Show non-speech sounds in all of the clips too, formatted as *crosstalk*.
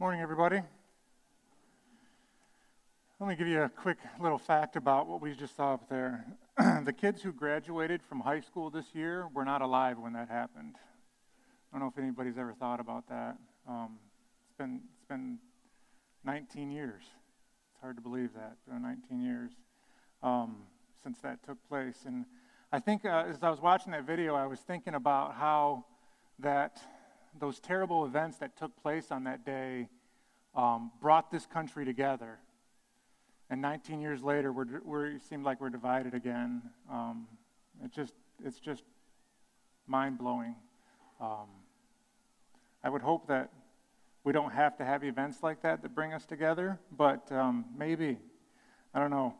Morning, everybody. Let me give you a quick little fact about what we just saw up there. *clears throat* the kids who graduated from high school this year were not alive when that happened. I don't know if anybody's ever thought about that. Um, it's been it's been 19 years. It's hard to believe that. It's been 19 years um, since that took place, and I think uh, as I was watching that video, I was thinking about how that those terrible events that took place on that day um, brought this country together. And 19 years later, we're, we're, it seemed like we're divided again. Um, it just, it's just mind blowing. Um, I would hope that we don't have to have events like that that bring us together, but um, maybe. I don't know.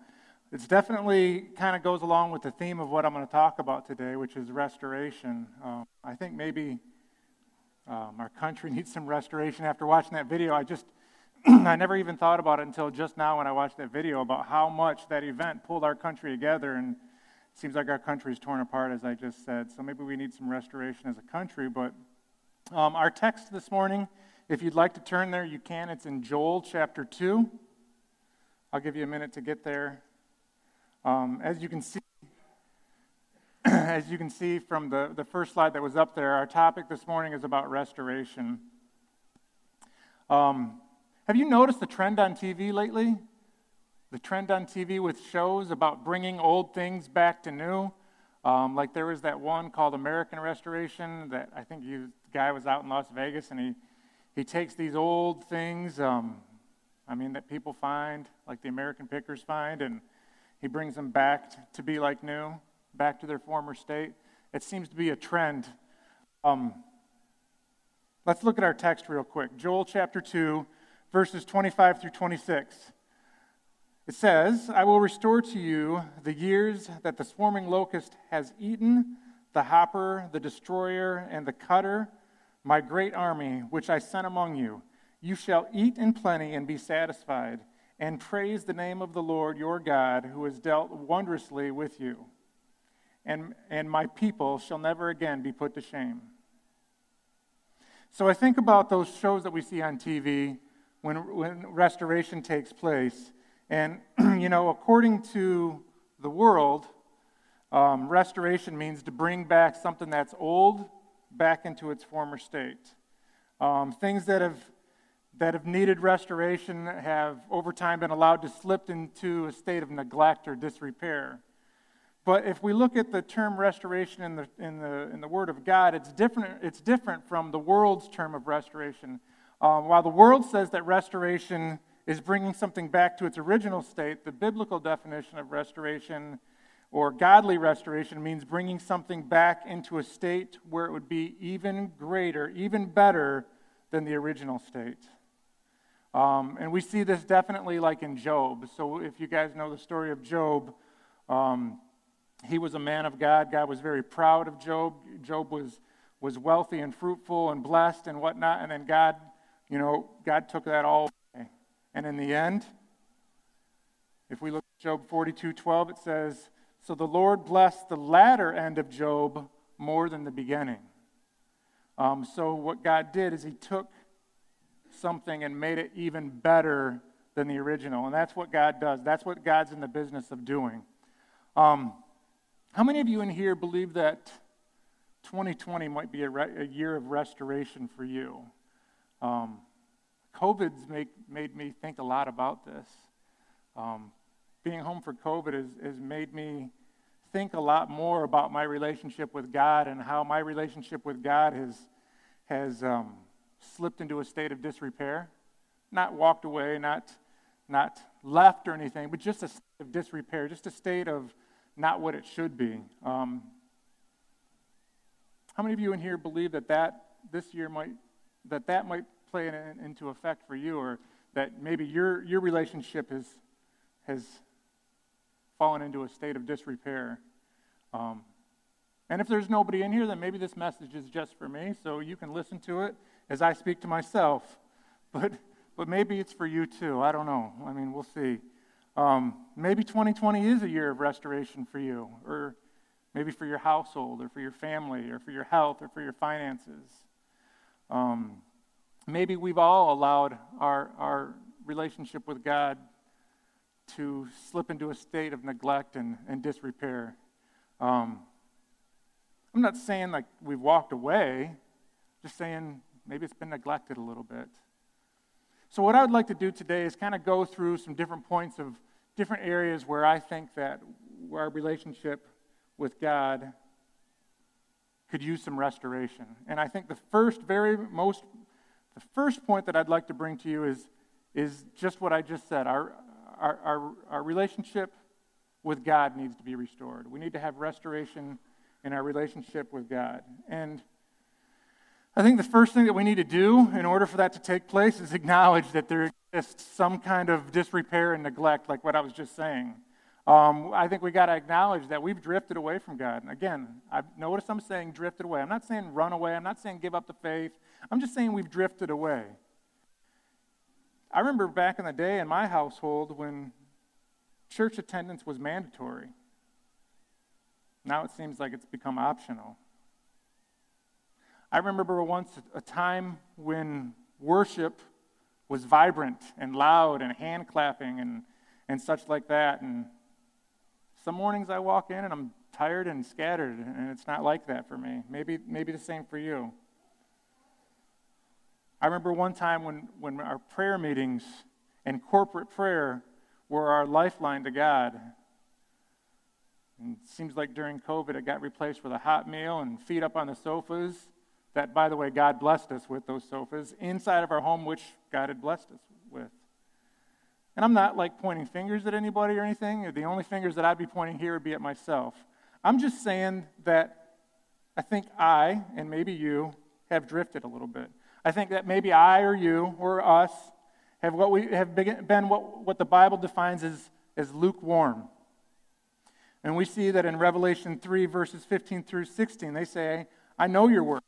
It's definitely kind of goes along with the theme of what I'm going to talk about today, which is restoration. Um, I think maybe um, our country *laughs* needs some restoration. After watching that video, I just, *clears throat* I never even thought about it until just now when I watched that video about how much that event pulled our country together. And it seems like our country is torn apart, as I just said. So maybe we need some restoration as a country. But um, our text this morning, if you'd like to turn there, you can. It's in Joel chapter 2. I'll give you a minute to get there. Um, as you can see, *clears throat* as you can see from the, the first slide that was up there, our topic this morning is about restoration. Um, have you noticed the trend on TV lately? The trend on TV with shows about bringing old things back to new? Um, like there was that one called American Restoration that I think you, the guy was out in Las Vegas and he, he takes these old things, um, I mean, that people find, like the American pickers find, and he brings them back to be like new back to their former state. It seems to be a trend. Um, let's look at our text real quick. Joel chapter 2, verses 25 through 26. It says, I will restore to you the years that the swarming locust has eaten, the hopper, the destroyer, and the cutter, my great army, which I sent among you. You shall eat in plenty and be satisfied, and praise the name of the Lord your God, who has dealt wondrously with you and, and my people shall never again be put to shame. So I think about those shows that we see on TV when, when restoration takes place. And, *clears throat* you know, according to the world, um, restoration means to bring back something that's old back into its former state. Um, things that have, that have needed restoration have over time been allowed to slip into a state of neglect or disrepair. But if we look at the term restoration in the, in the, in the Word of God, it's different, it's different from the world's term of restoration. Um, while the world says that restoration is bringing something back to its original state, the biblical definition of restoration or godly restoration means bringing something back into a state where it would be even greater, even better than the original state. Um, and we see this definitely like in Job. So if you guys know the story of Job, um, he was a man of God. God was very proud of Job. Job was, was wealthy and fruitful and blessed and whatnot. And then God, you know, God took that all away. And in the end, if we look at Job 42 12, it says, So the Lord blessed the latter end of Job more than the beginning. Um, so what God did is he took something and made it even better than the original. And that's what God does. That's what God's in the business of doing. Um, how many of you in here believe that 2020 might be a, re- a year of restoration for you? Um, COVID's make, made me think a lot about this. Um, being home for COVID has, has made me think a lot more about my relationship with God and how my relationship with God has, has um, slipped into a state of disrepair. Not walked away, not, not left or anything, but just a state of disrepair, just a state of not what it should be. Um, how many of you in here believe that, that this year might that that might play in, into effect for you, or that maybe your your relationship has has fallen into a state of disrepair? Um, and if there's nobody in here, then maybe this message is just for me, so you can listen to it as I speak to myself. *laughs* But but maybe it's for you too. I don't know. I mean, we'll see. Um, maybe 2020 is a year of restoration for you, or maybe for your household, or for your family, or for your health, or for your finances. Um, maybe we've all allowed our, our relationship with God to slip into a state of neglect and, and disrepair. Um, I'm not saying like we've walked away, just saying maybe it's been neglected a little bit. So, what I would like to do today is kind of go through some different points of different areas where I think that our relationship with God could use some restoration. And I think the first, very most, the first point that I'd like to bring to you is, is just what I just said. Our, our, our, our relationship with God needs to be restored. We need to have restoration in our relationship with God. And I think the first thing that we need to do in order for that to take place is acknowledge that there exists some kind of disrepair and neglect, like what I was just saying. Um, I think we got to acknowledge that we've drifted away from God. Again, I've noticed I'm saying drifted away. I'm not saying run away. I'm not saying give up the faith. I'm just saying we've drifted away. I remember back in the day in my household when church attendance was mandatory. Now it seems like it's become optional. I remember once a time when worship was vibrant and loud and hand clapping and, and such like that. And some mornings I walk in and I'm tired and scattered, and it's not like that for me. Maybe, maybe the same for you. I remember one time when, when our prayer meetings and corporate prayer were our lifeline to God. And it seems like during COVID, it got replaced with a hot meal and feet up on the sofas. That, by the way, God blessed us with those sofas inside of our home, which God had blessed us with. And I'm not like pointing fingers at anybody or anything. The only fingers that I'd be pointing here would be at myself. I'm just saying that I think I, and maybe you, have drifted a little bit. I think that maybe I or you or us have what we have been what, what the Bible defines as, as lukewarm. And we see that in Revelation 3, verses 15 through 16, they say, I know your works.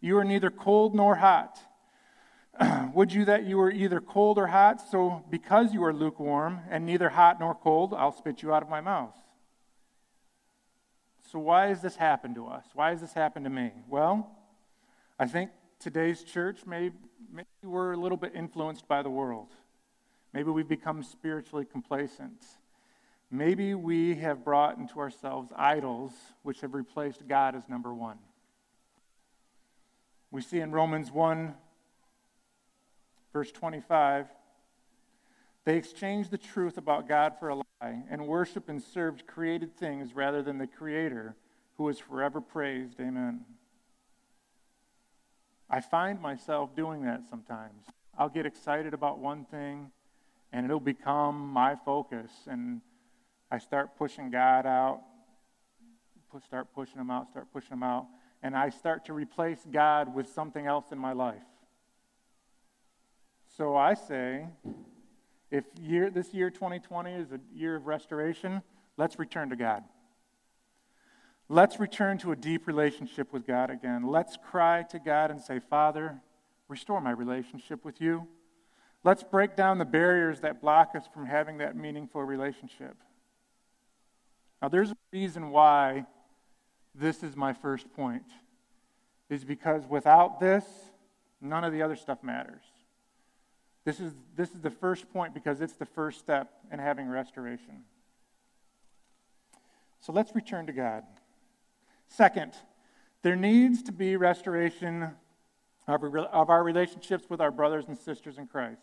You are neither cold nor hot. *clears throat* Would you that you were either cold or hot? So, because you are lukewarm and neither hot nor cold, I'll spit you out of my mouth. So, why has this happened to us? Why has this happened to me? Well, I think today's church, maybe, maybe we're a little bit influenced by the world. Maybe we've become spiritually complacent. Maybe we have brought into ourselves idols which have replaced God as number one. We see in Romans 1, verse 25, they exchanged the truth about God for a lie and worship and served created things rather than the Creator who is forever praised. Amen. I find myself doing that sometimes. I'll get excited about one thing and it'll become my focus, and I start pushing God out, start pushing Him out, start pushing Him out and I start to replace God with something else in my life. So I say, if year, this year 2020 is a year of restoration, let's return to God. Let's return to a deep relationship with God again. Let's cry to God and say, Father, restore my relationship with you. Let's break down the barriers that block us from having that meaningful relationship. Now, there's a reason why this is my first point, is because without this, none of the other stuff matters. This is, this is the first point because it's the first step in having restoration. So let's return to God. Second, there needs to be restoration of, of our relationships with our brothers and sisters in Christ.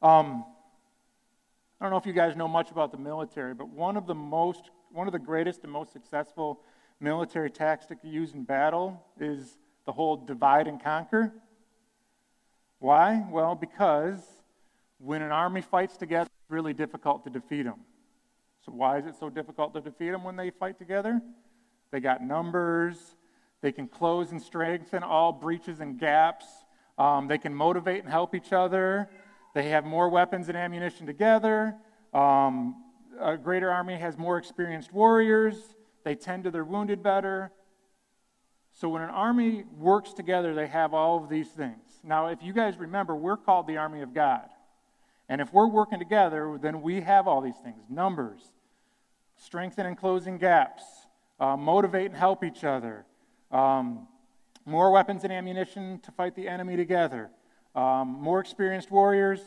Um, I don't know if you guys know much about the military, but one of the most one of the greatest and most successful military tactics used in battle is the whole divide and conquer. Why? Well, because when an army fights together, it's really difficult to defeat them. So, why is it so difficult to defeat them when they fight together? They got numbers, they can close and strengthen all breaches and gaps, um, they can motivate and help each other, they have more weapons and ammunition together. Um, a greater army has more experienced warriors, they tend to their wounded better. So when an army works together, they have all of these things. Now, if you guys remember, we're called the army of God. And if we're working together, then we have all these things numbers, strengthen and closing gaps, uh, motivate and help each other, um, more weapons and ammunition to fight the enemy together. Um, more experienced warriors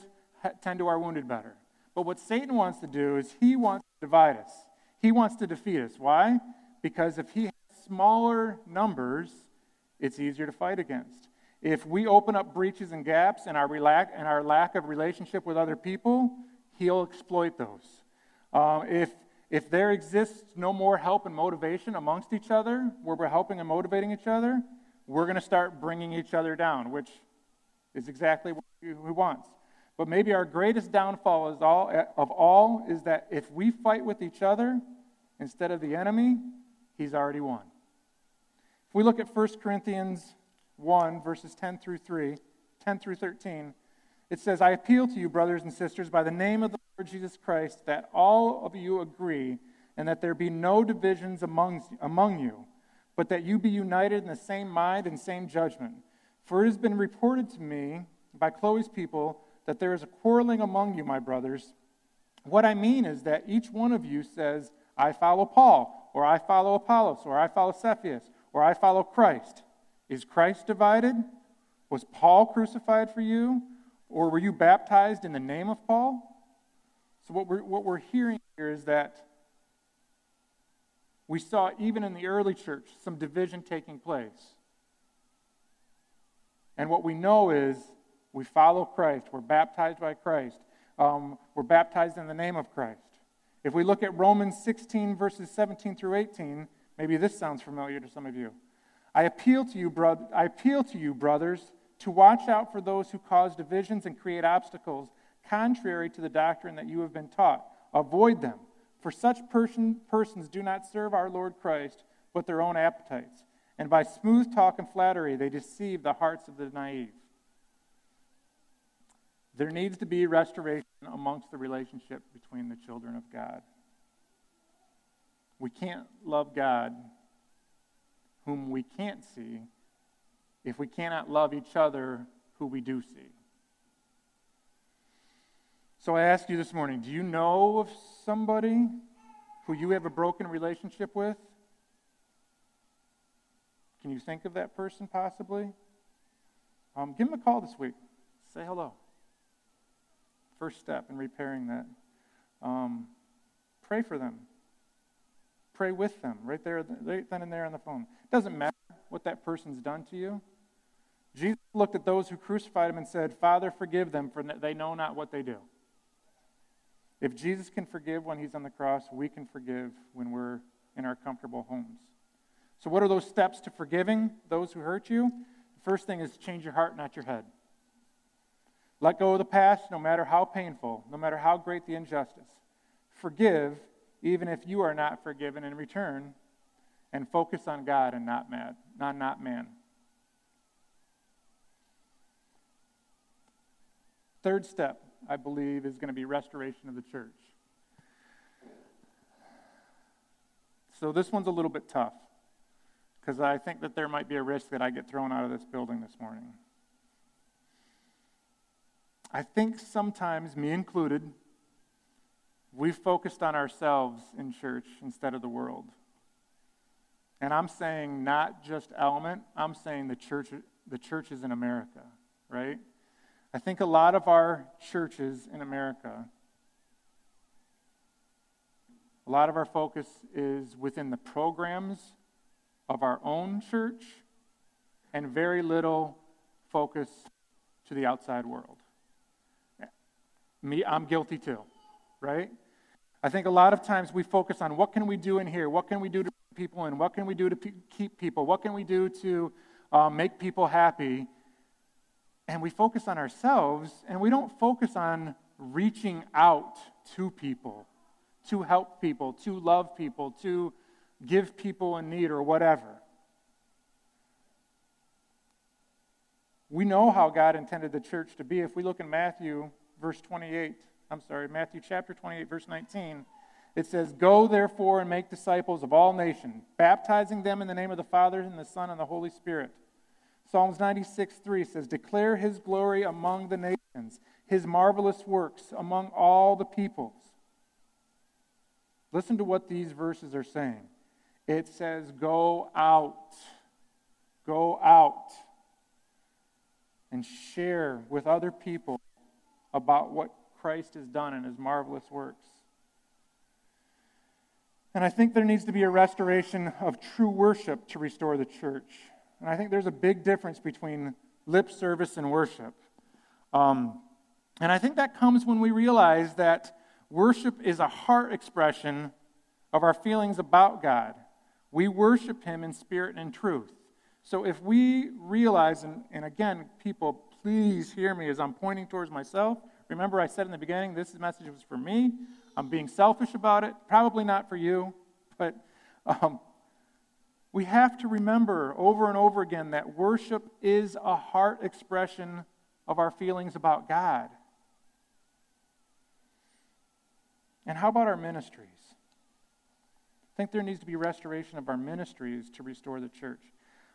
tend to our wounded better. But what Satan wants to do is he wants to divide us. He wants to defeat us. Why? Because if he has smaller numbers, it's easier to fight against. If we open up breaches and gaps in our, relac- in our lack of relationship with other people, he'll exploit those. Um, if, if there exists no more help and motivation amongst each other, where we're helping and motivating each other, we're going to start bringing each other down, which is exactly what he wants. But maybe our greatest downfall is all, of all is that if we fight with each other instead of the enemy, he's already won. If we look at 1 Corinthians 1, verses 10 through 3, 10 through 13, it says, I appeal to you, brothers and sisters, by the name of the Lord Jesus Christ, that all of you agree and that there be no divisions among, among you, but that you be united in the same mind and same judgment. For it has been reported to me by Chloe's people that there is a quarreling among you, my brothers. What I mean is that each one of you says, I follow Paul, or I follow Apollos, or I follow Cephas, or I follow Christ. Is Christ divided? Was Paul crucified for you? Or were you baptized in the name of Paul? So, what we're, what we're hearing here is that we saw, even in the early church, some division taking place. And what we know is we follow Christ. We're baptized by Christ. Um, we're baptized in the name of Christ. If we look at Romans 16, verses 17 through 18, maybe this sounds familiar to some of you. I appeal to you, bro- I appeal to you, brothers, to watch out for those who cause divisions and create obstacles contrary to the doctrine that you have been taught. Avoid them, for such person, persons do not serve our Lord Christ, but their own appetites. And by smooth talk and flattery, they deceive the hearts of the naive. There needs to be restoration amongst the relationship between the children of God. We can't love God, whom we can't see, if we cannot love each other, who we do see. So I ask you this morning do you know of somebody who you have a broken relationship with? Can you think of that person possibly? Um, give them a call this week. Say hello first step in repairing that. Um, pray for them. Pray with them right there, right then and there on the phone. It doesn't matter what that person's done to you. Jesus looked at those who crucified him and said, Father, forgive them, for they know not what they do. If Jesus can forgive when he's on the cross, we can forgive when we're in our comfortable homes. So, what are those steps to forgiving those who hurt you? The first thing is change your heart, not your head. Let go of the past, no matter how painful, no matter how great the injustice. Forgive, even if you are not forgiven in return, and focus on God and not mad, not, not man. Third step, I believe, is going to be restoration of the church. So this one's a little bit tough because I think that there might be a risk that I get thrown out of this building this morning. I think sometimes, me included, we've focused on ourselves in church instead of the world. And I'm saying not just Element, I'm saying the church the churches in America, right? I think a lot of our churches in America a lot of our focus is within the programs of our own church and very little focus to the outside world. Me, I'm guilty too, right? I think a lot of times we focus on what can we do in here? What can we do to people in? What can we do to pe- keep people? What can we do to uh, make people happy? And we focus on ourselves and we don't focus on reaching out to people, to help people, to love people, to give people in need or whatever. We know how God intended the church to be. If we look in Matthew verse 28, I'm sorry, Matthew chapter 28, verse 19, it says, Go therefore and make disciples of all nations, baptizing them in the name of the Father and the Son and the Holy Spirit. Psalms 96, 3 says, Declare his glory among the nations, his marvelous works among all the peoples. Listen to what these verses are saying. It says, Go out. Go out and share with other people about what Christ has done and his marvelous works. And I think there needs to be a restoration of true worship to restore the church. And I think there's a big difference between lip service and worship. Um, and I think that comes when we realize that worship is a heart expression of our feelings about God. We worship Him in spirit and in truth. So if we realize, and, and again, people, please hear me as I'm pointing towards myself. Remember, I said in the beginning, this message was for me. I'm being selfish about it. Probably not for you, but um, we have to remember over and over again that worship is a heart expression of our feelings about God. And how about our ministries? I think there needs to be restoration of our ministries to restore the church.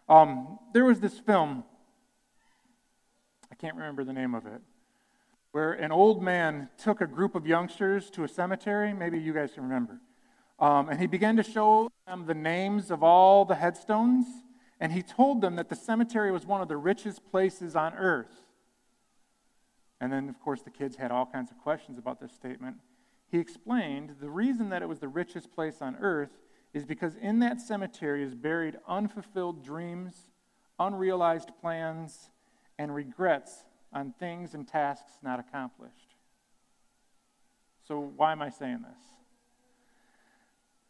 Um, there was this film, I can't remember the name of it, where an old man took a group of youngsters to a cemetery. Maybe you guys can remember. Um, and he began to show them the names of all the headstones. And he told them that the cemetery was one of the richest places on earth. And then, of course, the kids had all kinds of questions about this statement. He explained the reason that it was the richest place on earth is because in that cemetery is buried unfulfilled dreams, unrealized plans, and regrets on things and tasks not accomplished. So, why am I saying this?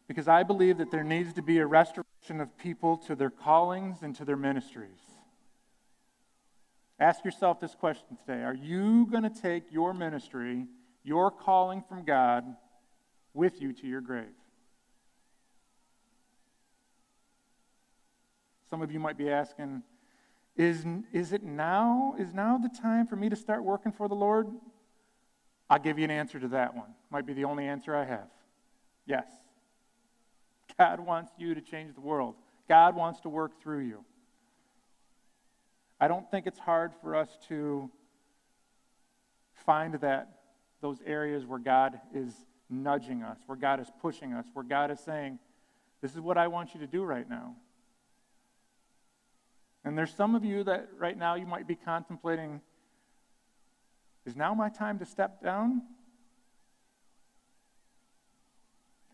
Because I believe that there needs to be a restoration of people to their callings and to their ministries. Ask yourself this question today Are you going to take your ministry, your calling from God, with you to your grave? Some of you might be asking, is, is it now? Is now the time for me to start working for the Lord? I'll give you an answer to that one. Might be the only answer I have. Yes. God wants you to change the world. God wants to work through you. I don't think it's hard for us to find that those areas where God is nudging us, where God is pushing us, where God is saying, This is what I want you to do right now. And there's some of you that right now you might be contemplating is now my time to step down?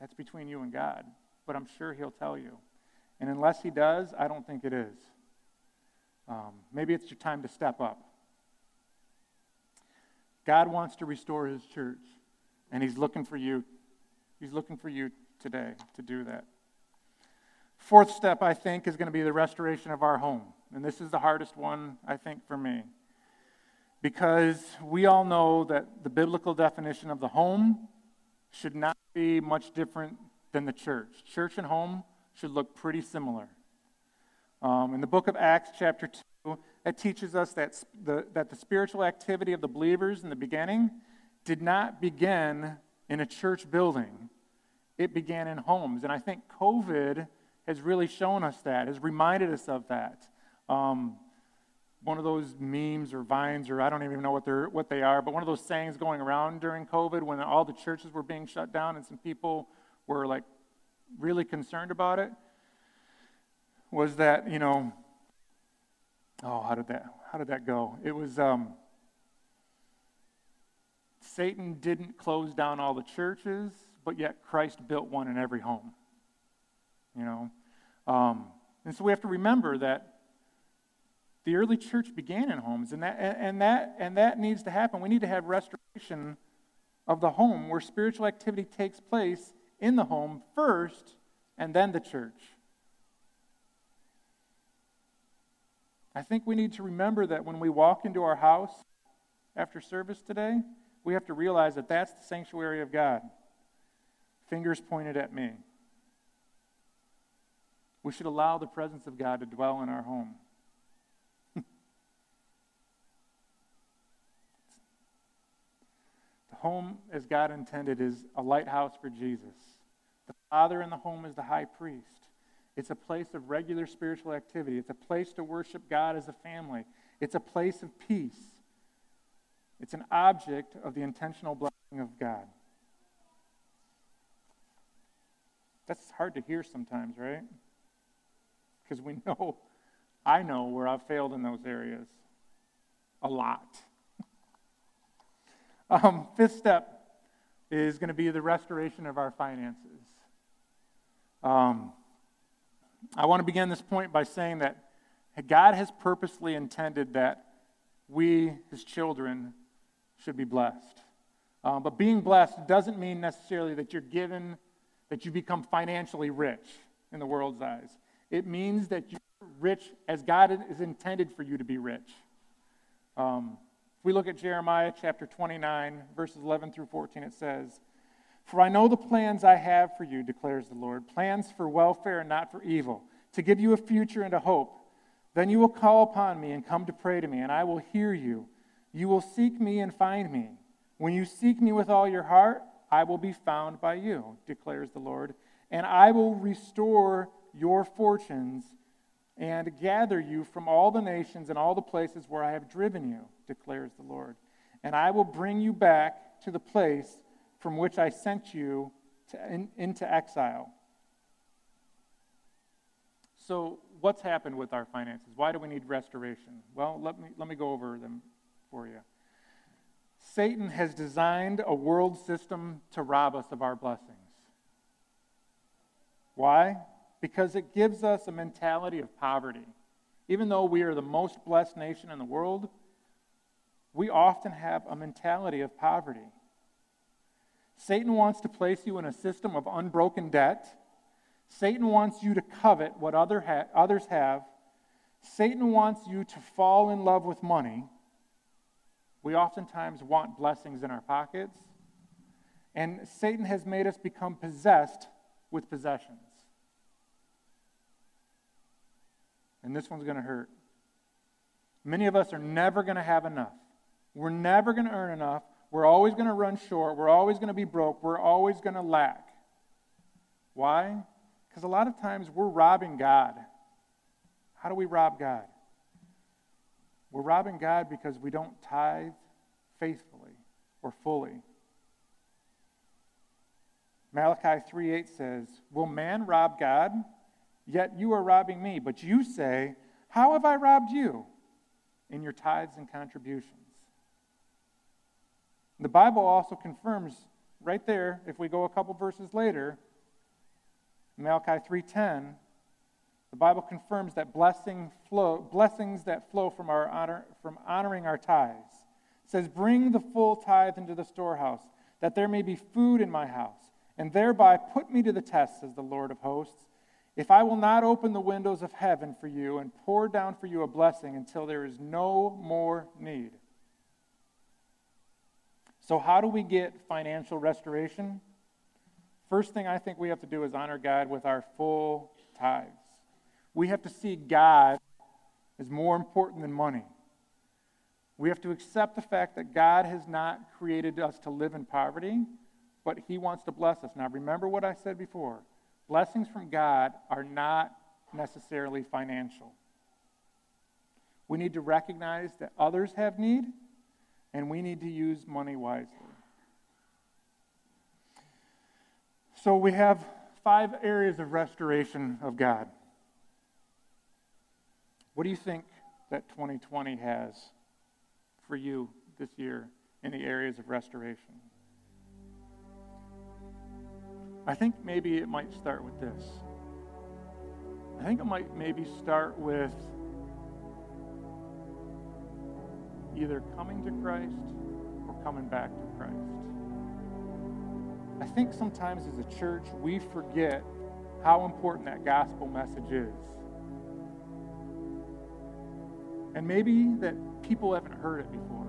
That's between you and God, but I'm sure He'll tell you. And unless He does, I don't think it is. Um, maybe it's your time to step up. God wants to restore His church, and He's looking for you. He's looking for you today to do that. Fourth step, I think, is going to be the restoration of our home. And this is the hardest one, I think, for me. Because we all know that the biblical definition of the home should not be much different than the church. Church and home should look pretty similar. Um, in the book of Acts, chapter 2, it teaches us that the, that the spiritual activity of the believers in the beginning did not begin in a church building, it began in homes. And I think COVID has really shown us that, has reminded us of that. Um, one of those memes or vines, or I don't even know what, they're, what they are, but one of those sayings going around during COVID when all the churches were being shut down and some people were like really concerned about it was that, you know, oh, how did that, how did that go? It was um, Satan didn't close down all the churches, but yet Christ built one in every home. You know? Um, and so we have to remember that the early church began in homes, and that, and, that, and that needs to happen. We need to have restoration of the home where spiritual activity takes place in the home first and then the church. I think we need to remember that when we walk into our house after service today, we have to realize that that's the sanctuary of God. Fingers pointed at me. We should allow the presence of God to dwell in our home. Home, as God intended, is a lighthouse for Jesus. The Father in the home is the high priest. It's a place of regular spiritual activity. It's a place to worship God as a family. It's a place of peace. It's an object of the intentional blessing of God. That's hard to hear sometimes, right? Because we *laughs* know I know where I've failed in those areas a lot. Um, fifth step is going to be the restoration of our finances. Um, I want to begin this point by saying that God has purposely intended that we, his children, should be blessed. Um, but being blessed doesn't mean necessarily that you're given, that you become financially rich in the world's eyes. It means that you're rich as God is intended for you to be rich. Um, we look at Jeremiah chapter 29, verses 11 through 14, it says, For I know the plans I have for you, declares the Lord, plans for welfare and not for evil, to give you a future and a hope. Then you will call upon me and come to pray to me, and I will hear you. You will seek me and find me. When you seek me with all your heart, I will be found by you, declares the Lord, and I will restore your fortunes and gather you from all the nations and all the places where I have driven you, declares the Lord. And I will bring you back to the place from which I sent you to, in, into exile. So, what's happened with our finances? Why do we need restoration? Well, let me, let me go over them for you. Satan has designed a world system to rob us of our blessings. Why? Because it gives us a mentality of poverty. Even though we are the most blessed nation in the world, we often have a mentality of poverty. Satan wants to place you in a system of unbroken debt. Satan wants you to covet what other ha- others have. Satan wants you to fall in love with money. We oftentimes want blessings in our pockets. And Satan has made us become possessed with possessions. And this one's going to hurt. Many of us are never going to have enough. We're never going to earn enough. We're always going to run short. We're always going to be broke. We're always going to lack. Why? Because a lot of times we're robbing God. How do we rob God? We're robbing God because we don't tithe faithfully or fully. Malachi 3:8 says, "Will man rob God? Yet you are robbing me. But you say, How have I robbed you? In your tithes and contributions. The Bible also confirms right there, if we go a couple verses later, Malachi 3:10, the Bible confirms that blessing flow, blessings that flow from, our honor, from honoring our tithes. It says, Bring the full tithe into the storehouse, that there may be food in my house, and thereby put me to the test, says the Lord of hosts, if I will not open the windows of heaven for you and pour down for you a blessing until there is no more need. So, how do we get financial restoration? First thing I think we have to do is honor God with our full tithes. We have to see God as more important than money. We have to accept the fact that God has not created us to live in poverty, but He wants to bless us. Now, remember what I said before blessings from God are not necessarily financial. We need to recognize that others have need, and we need to use money wisely. So we have five areas of restoration of God. What do you think that 2020 has for you this year in the areas of restoration? I think maybe it might start with this. I think it might maybe start with either coming to Christ or coming back to Christ. I think sometimes as a church, we forget how important that gospel message is. And maybe that people haven't heard it before.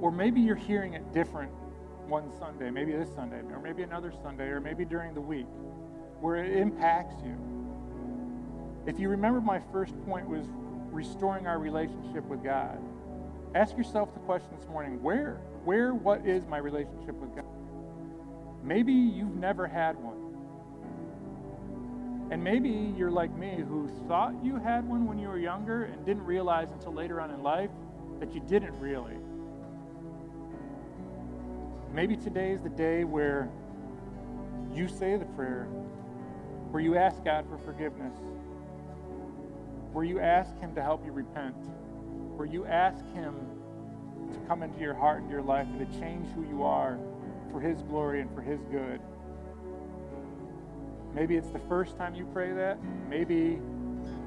Or maybe you're hearing it different one Sunday, maybe this Sunday, or maybe another Sunday, or maybe during the week, where it impacts you. If you remember, my first point was restoring our relationship with God. Ask yourself the question this morning where, where, what is my relationship with God? Maybe you've never had one. And maybe you're like me who thought you had one when you were younger and didn't realize until later on in life that you didn't really. Maybe today is the day where you say the prayer, where you ask God for forgiveness. where you ask Him to help you repent, where you ask Him to come into your heart and your life and to change who you are for His glory and for His good. Maybe it's the first time you pray that. Maybe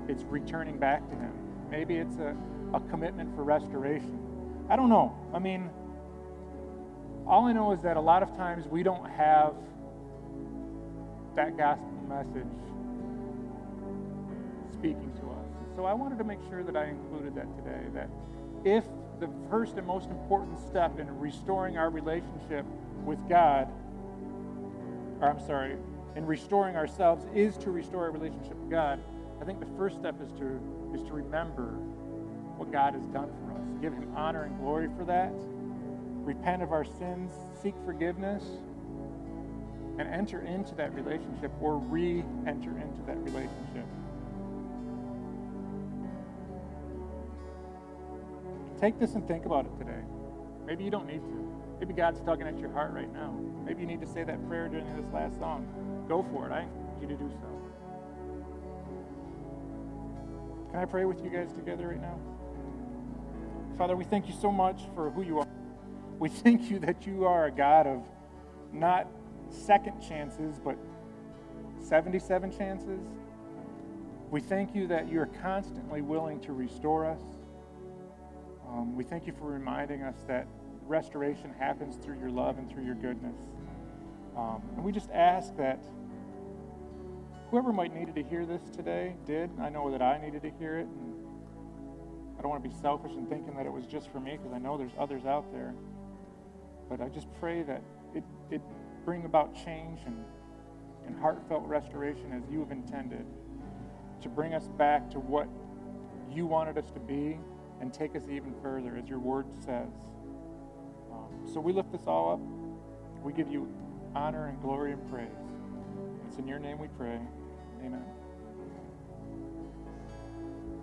it's returning back to Him. Maybe it's a, a commitment for restoration. I don't know. I mean, all I know is that a lot of times we don't have that gospel message speaking to us. So I wanted to make sure that I included that today. That if the first and most important step in restoring our relationship with God, or I'm sorry, in restoring ourselves is to restore our relationship with God, I think the first step is to is to remember what God has done for us. Give him honor and glory for that. Repent of our sins, seek forgiveness, and enter into that relationship or re-enter into that relationship. Take this and think about it today. Maybe you don't need to. Maybe God's tugging at your heart right now. Maybe you need to say that prayer during this last song. Go for it. I encourage you to do so. Can I pray with you guys together right now? Father, we thank you so much for who you are. We thank you that you are a God of not second chances, but 77 chances. We thank you that you're constantly willing to restore us. Um, we thank you for reminding us that restoration happens through your love and through your goodness. Um, and we just ask that whoever might needed to hear this today did. I know that I needed to hear it. And I don't want to be selfish in thinking that it was just for me because I know there's others out there. But I just pray that it, it bring about change and, and heartfelt restoration as you have intended to bring us back to what you wanted us to be and take us even further, as your word says. Um, so we lift this all up. We give you honor and glory and praise. It's in your name we pray.